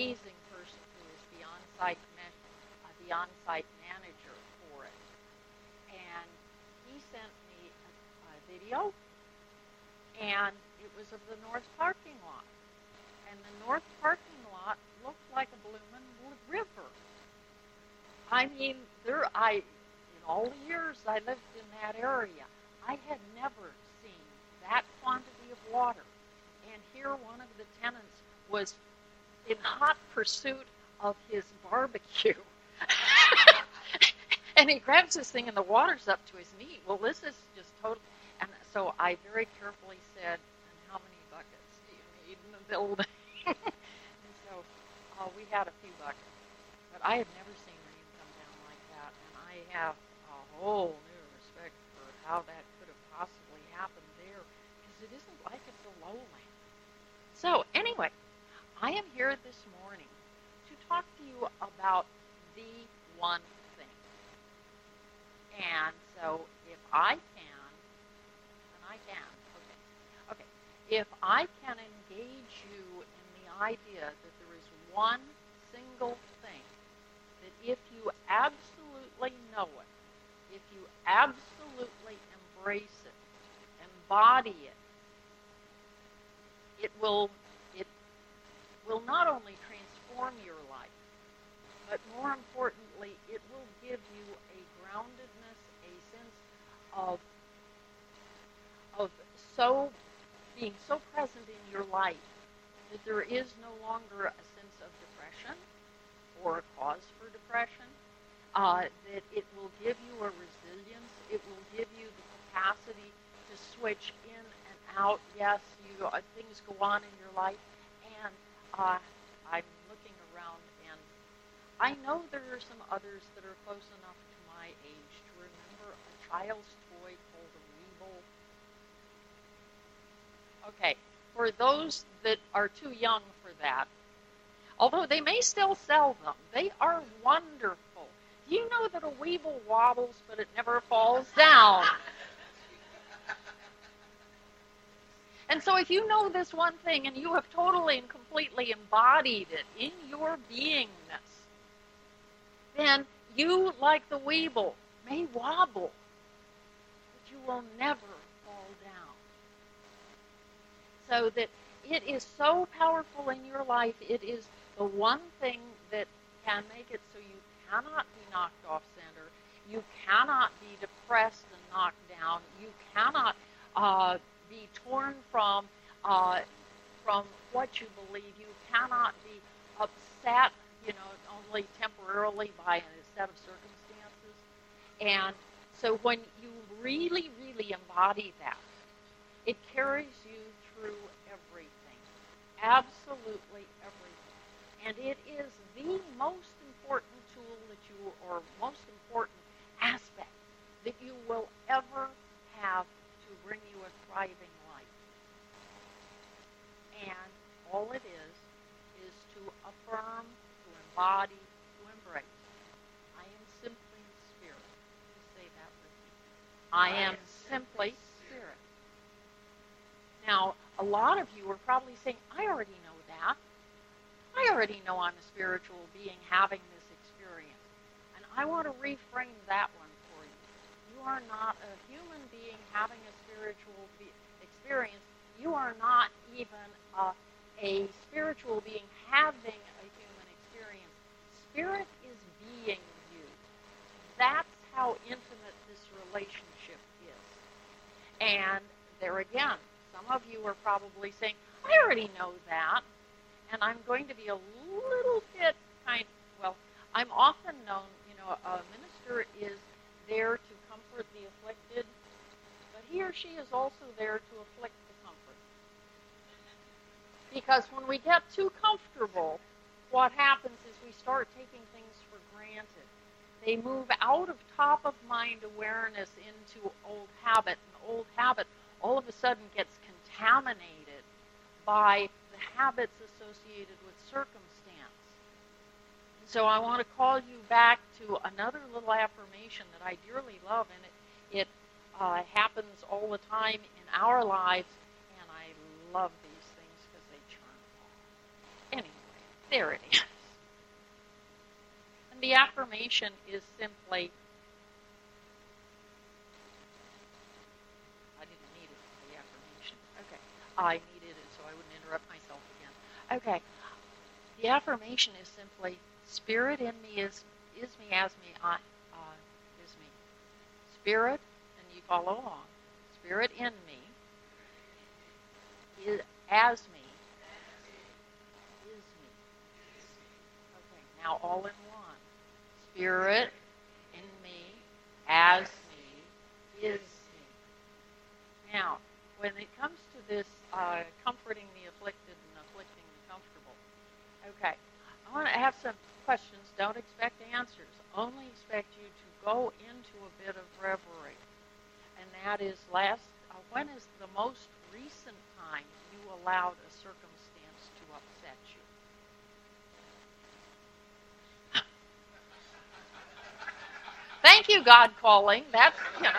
amazing person who is the on-site uh, the on-site manager for it, and he sent me a, a video, and it was of the north parking lot, and the north parking lot looked like a blooming river. I mean, there I in all the years I lived in that area, I had never seen that quantity of water. And here one of the tenants was in hot pursuit of his barbecue. and he grabs this thing and the water's up to his knee. Well, this is just total. And so I very carefully said, and how many buckets do you need in the building? and so uh, we had a few buckets. But I had never seen rain come down like that. And I have a whole new respect for how that could have possibly happened there. Because it isn't like it's a lowland. So anyway, I am here this morning to talk to you about the one thing. And so if I can, and I can, okay, okay, if I can engage you in the idea that there is one single thing that if you absolutely know it, if you absolutely embrace it, embody it, it will will not only transform your life, but more importantly, it will give you a groundedness, a sense of of so being so present in your life that there is no longer a sense of depression or a cause for depression. Uh, that it will give you a resilience. It will give you the capacity to switch in and out. Yes, you uh, things go on in your life, and uh, I'm looking around, and I know there are some others that are close enough to my age to remember a child's toy called a Weeble. Okay, for those that are too young for that, although they may still sell them, they are wonderful. You know that a Weeble wobbles, but it never falls down? And so, if you know this one thing and you have totally and completely embodied it in your beingness, then you, like the Weeble, may wobble, but you will never fall down. So that it is so powerful in your life, it is the one thing that can make it so you cannot be knocked off center, you cannot be depressed and knocked down, you cannot uh, be torn from uh, from what you believe. You cannot be upset, you know, only temporarily by a set of circumstances. And so when you really, really embody that, it carries you through everything, absolutely everything. And it is the most important tool that you, or most important aspect that you will ever have to bring you a thriving life. And all it is, is to affirm, to embody, to embrace. I am simply spirit. You say that with me. I am simply spirit. Now, a lot of you are probably saying, I already know that. I already know I'm a spiritual being having this experience. And I want to reframe that one for you. You are not a human being having a spiritual experience. You are not even a, a spiritual being having a human experience. Spirit is being you. That's how intimate this relationship is. And there again, some of you are probably saying, I already know that. And I'm going to be a little bit kind well, I'm often known, you know, a minister is there to comfort the afflicted but he or she is also there to afflict the comfort. Because when we get too comfortable, what happens is we start taking things for granted. They move out of top of mind awareness into old habit, and old habit all of a sudden gets contaminated by the habits associated with circumstance. So I want to call you back to another little affirmation that I dearly love, and it, it uh, happens all the time in our lives, and I love these things because they churn. Anyway, There it is. And the affirmation is simply I didn't need it for the affirmation. Okay. I needed it so I wouldn't interrupt myself again. Okay. The affirmation is simply spirit in me is is me as me I uh, is me. Spirit, and you follow along. Spirit in me is as me is me. Okay, now all in one. Spirit in me as me is me. Now, when it comes to this uh, comforting the afflicted and afflicting the comfortable, okay, I want to have some questions. Don't expect answers. Only expect you to go into a bit of reverie. And that is last, uh, when is the most recent time you allowed a circumstance to upset you? Thank you, God calling. That's, you know.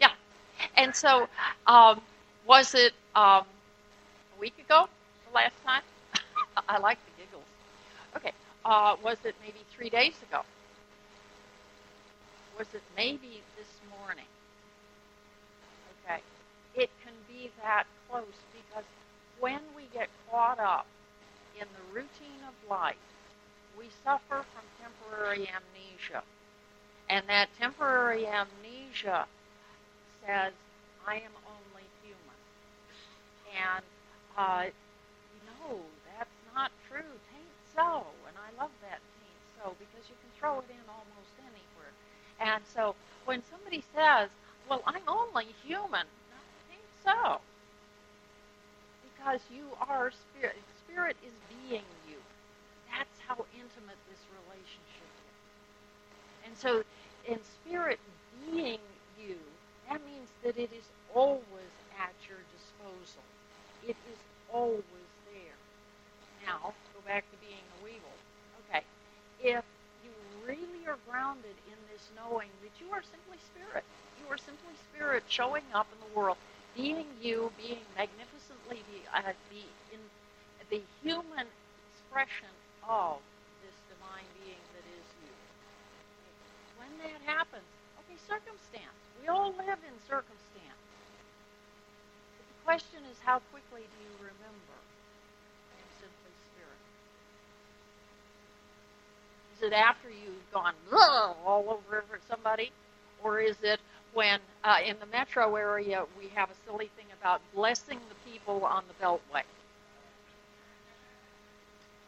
Yeah. And so, um, was it um, a week ago, the last time? I like the giggles. Okay. Uh, was it maybe three days ago? Was it maybe this morning? Okay. It can be that close because when we get caught up in the routine of life, we suffer from temporary amnesia. And that temporary amnesia says, I am only human. And, uh, no, that's not true. So. And I love that tain't so because you can throw it in almost anywhere. And so when somebody says, well, I'm only human, no, tain't so. Because you are spirit. Spirit is being you. That's how intimate this relationship is. And so in spirit being you, that means that it is always at your disposal. It is always there. Now, go back to being. If you really are grounded in this knowing that you are simply spirit, you are simply spirit showing up in the world, being you, being magnificently the, uh, the, in, the human expression of this divine being that is you. When that happens, okay, circumstance. We all live in circumstance. But the question is, how quickly do you remember? I am simply spirit. Is it after you've gone all over somebody? Or is it when uh, in the metro area we have a silly thing about blessing the people on the beltway?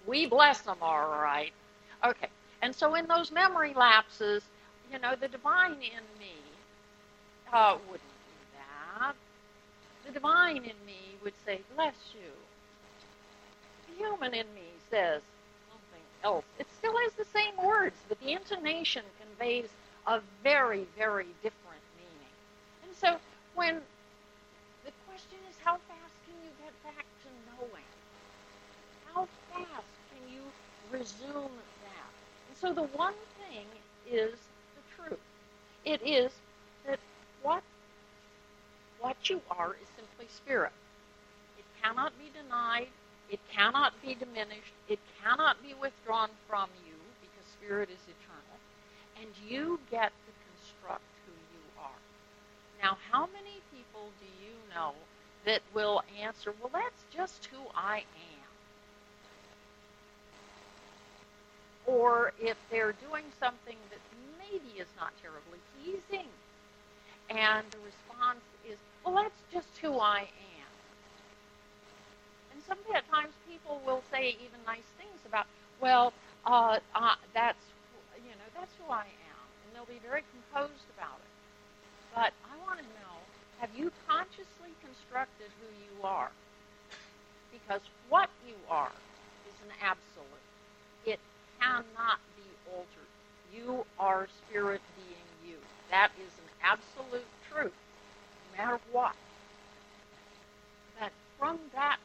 We bless them all right. Okay. And so in those memory lapses, you know, the divine in me uh, wouldn't do that. The divine in me would say, bless you. The human in me says else. It still has the same words, but the intonation conveys a very, very different meaning. And so when the question is, how fast can you get back to knowing? How fast can you resume that? And so the one thing is the truth. It is that what what you are is simply spirit. It cannot be denied. It cannot be diminished. It cannot be withdrawn from you because spirit is eternal. And you get to construct who you are. Now, how many people do you know that will answer, well, that's just who I am? Or if they're doing something that maybe is not terribly pleasing, and the response is, well, that's just who I am. Sometimes people will say even nice things about, well, uh, uh, that's, you know, that's who I am. And they'll be very composed about it. But I want to know, have you consciously constructed who you are? Because what you are is an absolute. It cannot be altered. You are spirit being you. That is an absolute truth, no matter what. But from that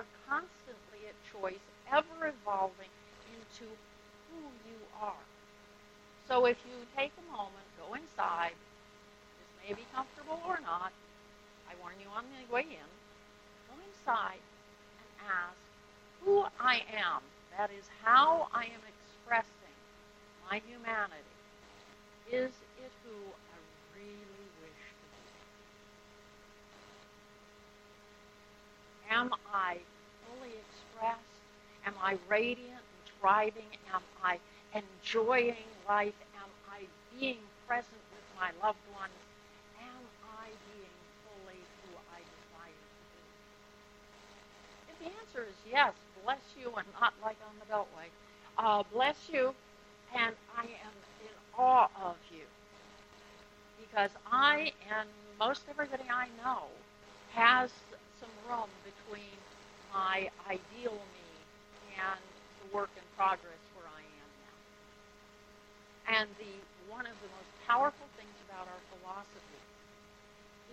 are constantly at choice, ever evolving into who you are. So if you take a moment, go inside, this may be comfortable or not, I warn you on the way in, go inside and ask, who I am, that is how I am expressing my humanity, is it who I really wish to be? Am I fully expressed? Am I radiant and thriving? Am I enjoying life? Am I being present with my loved ones? Am I being fully who I desire to be? If the answer is yes, bless you and not like on the Beltway. Uh, bless you, and I am in awe of you. Because I and most everybody I know has some room between my ideal me and the work in progress where I am now. And the one of the most powerful things about our philosophy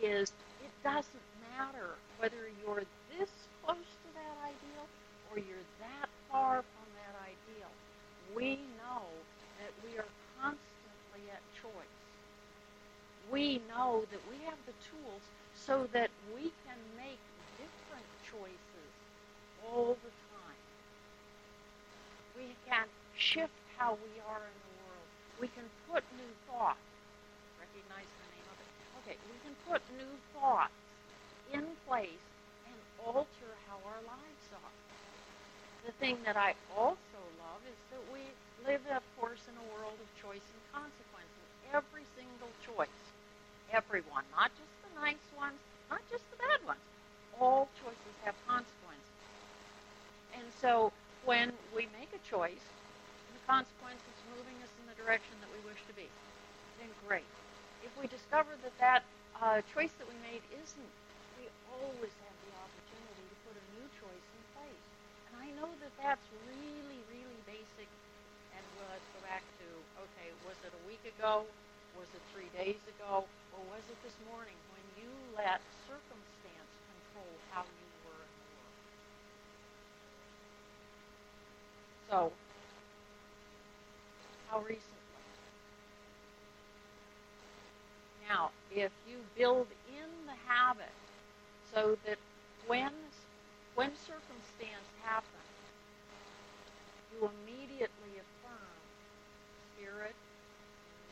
is it doesn't matter whether you're this close to that ideal or you're that far from that ideal. We know that we are constantly at choice. We know that we have the tools so that we can make different choices all the time. We can shift how we are in the world. We can put new thoughts. Recognize the name of it. Okay, we can put new thoughts in place and alter how our lives are. The thing that I also love is that we live, of course, in a world of choice and consequences. Every single choice, everyone, not just the nice ones, not just the bad ones, all choices have consequences. And so when we make a choice, the consequence is moving us in the direction that we wish to be, then great. If we discover that that uh, choice that we made isn't, we always have the opportunity to put a new choice in place. And I know that that's really, really basic. And well, let's go back to, okay, was it a week ago? Was it three days ago? Or was it this morning when you let circumstance how you were in the world? So, how recently? Now, if you build in the habit so that when when circumstance happens, you immediately affirm spirit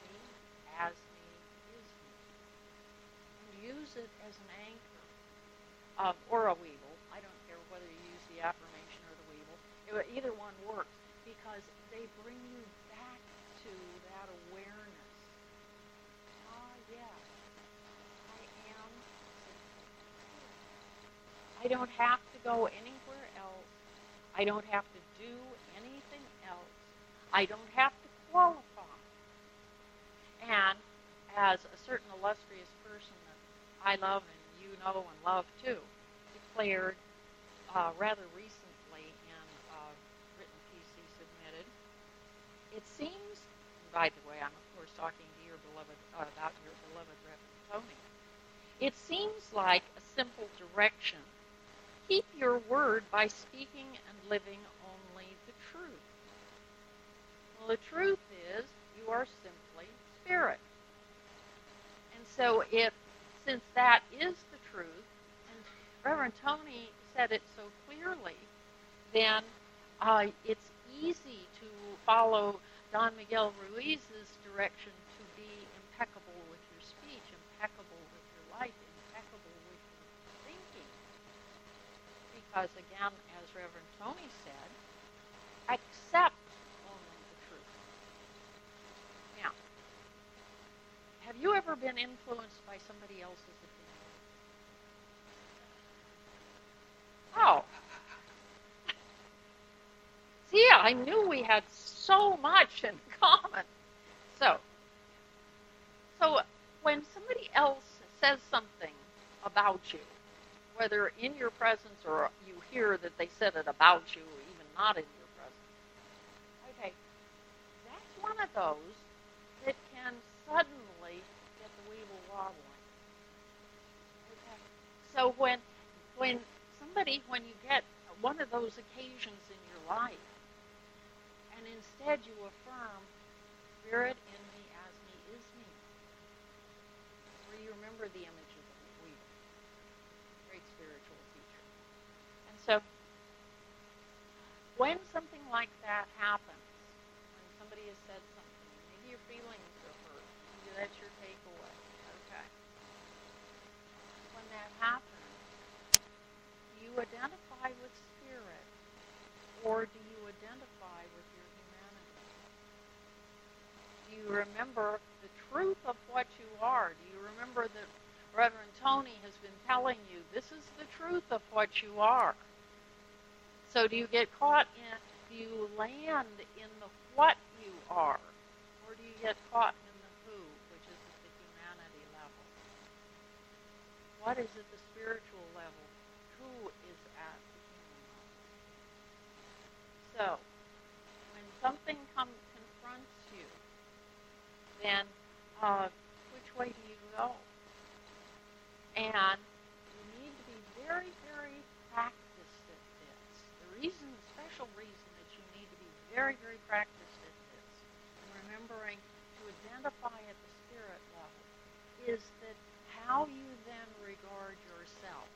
me, as me, is me. And use it as an anchor. Uh, or a Weeble. I don't care whether you use the affirmation or the Weeble. It, either one works because they bring you back to that awareness. Ah, yes, I am I don't have to go anywhere else. I don't have to do anything else. I don't have to qualify. And as a certain illustrious person that I love and you know and love too, declared uh, rather recently in a written piece he submitted, it seems, by the way, I'm of course talking to your beloved uh, about your beloved Reverend Tony. It seems like a simple direction Keep your word by speaking and living only the truth. Well, the truth is you are simply spirit. And so if since that is the truth, and Reverend Tony said it so clearly, then uh, it's easy to follow Don Miguel Ruiz's direction to be impeccable with your speech, impeccable with your life, impeccable with your thinking. because, again, as Reverend Tony said, accept only the truth. Now, have you ever been influenced by somebody else's opinion? Oh. See, I knew we had so much in common. So, so when somebody else says something about you, whether in your presence or you hear that they said it about you, even not in your presence. Okay, that's one of those that can suddenly get the Weeble wobbling. Okay, so when when somebody when you get one of those occasions in your life, and instead you affirm, Spirit in me as me is me, where you remember the image of the Weeble, great spiritual teacher. And so when something like that happens, when somebody has said something, maybe you're maybe that's your takeaway. Okay. When that happens, do you identify with spirit or do you identify with your humanity? Do you remember the truth of what you are? Do you remember that Reverend Tony has been telling you this is the truth of what you are? So do you get caught in, do you land in the what you are, or do you get caught in the who, which is at the humanity level? What is at the spiritual level? Who is at the human level? So, when something comes confronts you, then uh, which way do you go? And you need to be very, very practiced at this. The reason, the special reason that you need to be very, very practiced at this, remembering to identify at the spirit level, is that how you then regard yourself,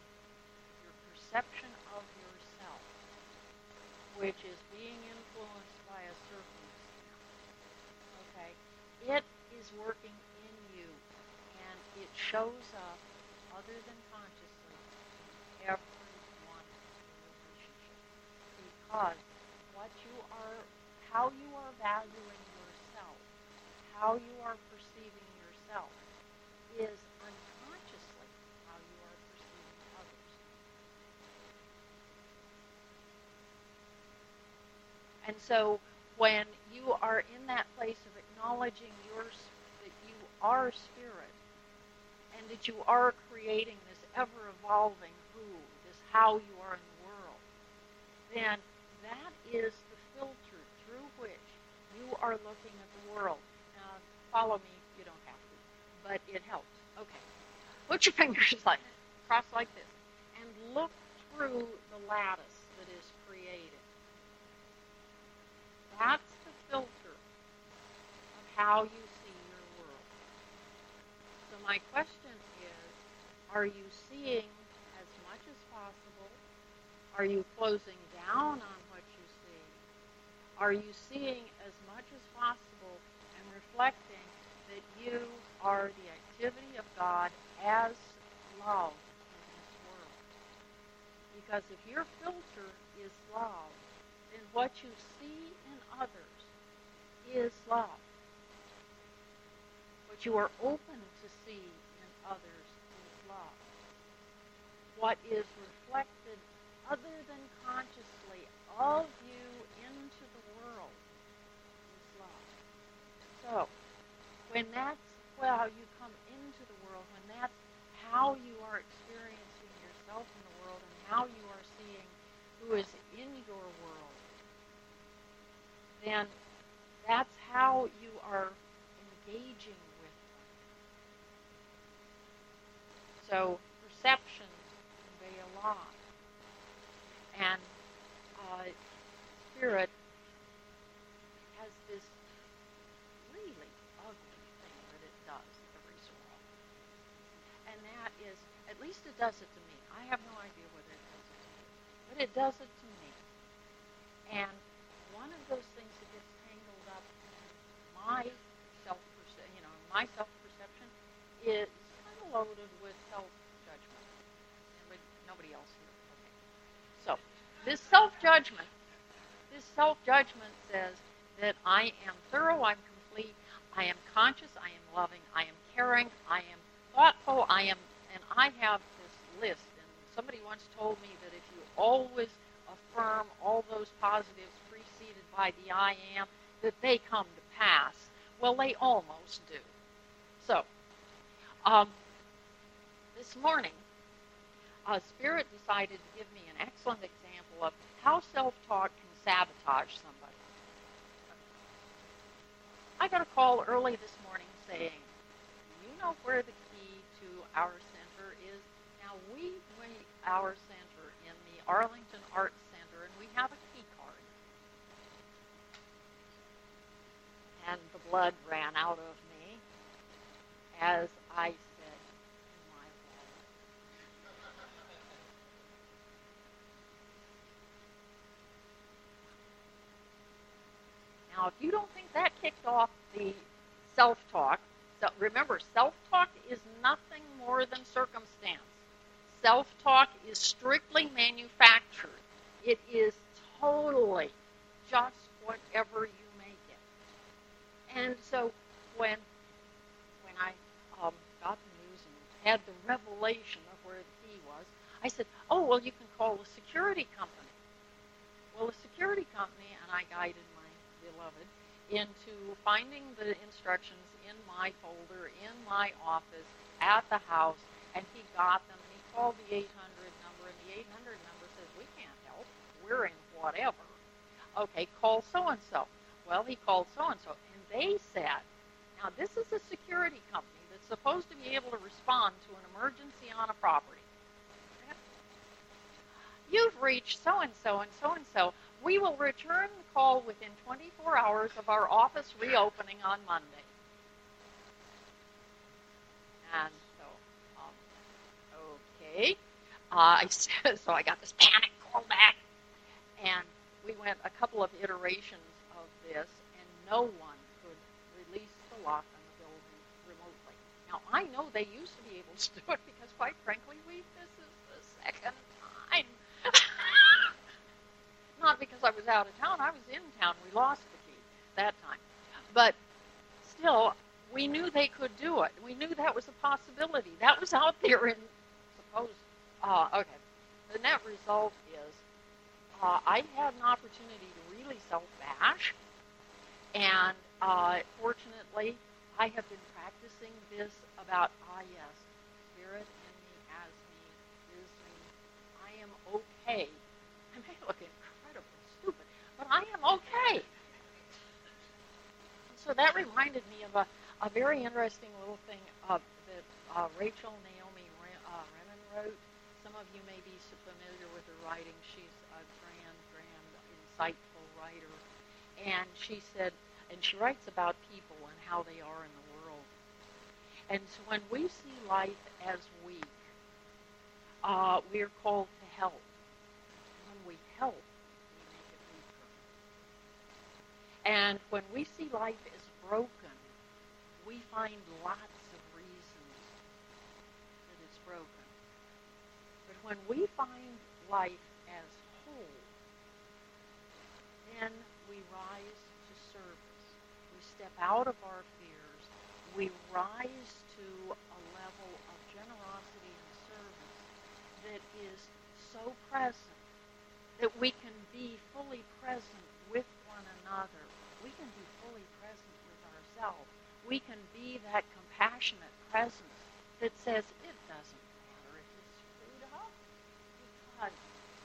your perception of yourself, which is being influenced by a circumstance. Okay? It is working in you, and it shows up other than consciously in every one relationships. Because what you are, how you are valuing yourself, how you are perceiving yourself, is unconsciously how you are perceiving others. And so when you are in that place of acknowledging your, that you are spirit, and that you are creating this ever-evolving who, this how you are in the world, then that is the filter through which you are looking at the world. Now, follow me. You don't have to, but it helps. Okay. Put your fingers like cross like this, and look through the lattice that is created. That's the filter of how you see your world. So my question is, are you seeing as much as possible? Are you closing down on what you see? Are you seeing as much as possible and reflecting that you are the activity of God as love in this world? Because if your filter is love, then what you see in others is love. What you are open to see in others is love. What is reflected other than consciously of you into the world is love. So, when that's how you come into the world, when that's how you are experiencing yourself in the world and how you are seeing who is in your world, then that's how you are engaging with them. So perceptions convey a lot. And uh, spirit has this really ugly thing that it does every so often. And that is, at least it does it to me. I have no idea whether it you. But it does it to me. And one of those things that gets tangled up in my self you know, my self perception is kind of loaded with self judgment. With nobody else here. Okay. So this self judgment, this self judgment says that I am thorough, I'm complete, I am conscious, I am loving, I am caring, I am thoughtful, I am, and I have this list. Somebody once told me that if you always affirm all those positives preceded by the I am, that they come to pass. Well, they almost do. So, um, this morning, uh, Spirit decided to give me an excellent example of how self-talk can sabotage somebody. I got a call early this morning saying, you know where the key to our center is? Now, we meet our center in the Arlington Arts Center, and we have a key card. And the blood ran out of me as I said, in my wallet. Now, if you don't think that kicked off the self-talk, so remember, self-talk is nothing more than circumstance. Self-talk is strictly manufactured. It is totally just whatever you make it. And so when when I um, got the news and had the revelation of where key was, I said, "Oh well, you can call the security company." Well, the security company and I guided my beloved into finding the instructions in my folder in my office at the house, and he got them. Called the 800 number, and the 800 number says, "We can't help. We're in whatever." Okay, call so and so. Well, he called so and so, and they said, "Now this is a security company that's supposed to be able to respond to an emergency on a property." You've reached so and so and so and so. We will return the call within 24 hours of our office reopening on Monday. And okay. Uh, I said, so I got this panic call back, and we went a couple of iterations of this, and no one could release the lock on the building remotely. Now I know they used to be able to do it because, quite frankly, we this is the second time. Not because I was out of town; I was in town. We lost the key that time, but still, we knew they could do it. We knew that was a possibility. That was out there in Uh, okay, the net result is uh, I had an opportunity to really self-bash, and uh, fortunately, I have been practicing this about ah yes, spirit in me, as me, is me. I am okay. I may look incredibly stupid, but I am okay. So that reminded me of a a very interesting little thing uh, that Rachel Remen wrote. Some of you may be familiar with her writing. She's a grand, grand, insightful writer. And she said, and she writes about people and how they are in the world. And so when we see life as weak, uh, we're called to help. When we help, we make it weaker. And when we see life as broken, we find lots of reasons that it's broken. When we find life as whole, then we rise to service. We step out of our fears. We rise to a level of generosity and service that is so present that we can be fully present with one another. We can be fully present with ourselves we can be that compassionate presence that says, it doesn't matter if it's screwed up, because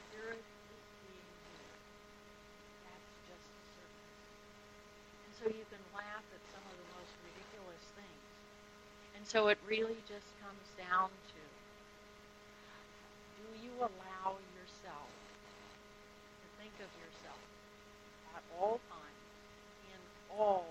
Spirit is being here. That's just a service. And so you can laugh at some of the most ridiculous things. And so it really just comes down to, do you allow yourself to think of yourself at all times, in all